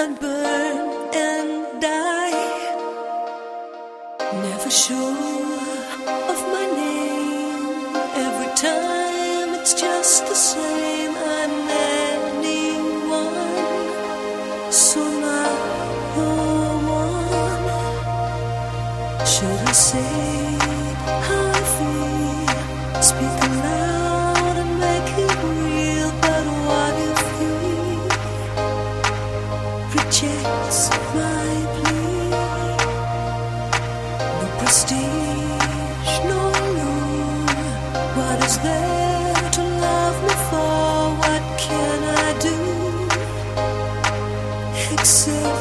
I'd burn and die. Never sure of my name. Every time it's just the same. I'm anyone. So music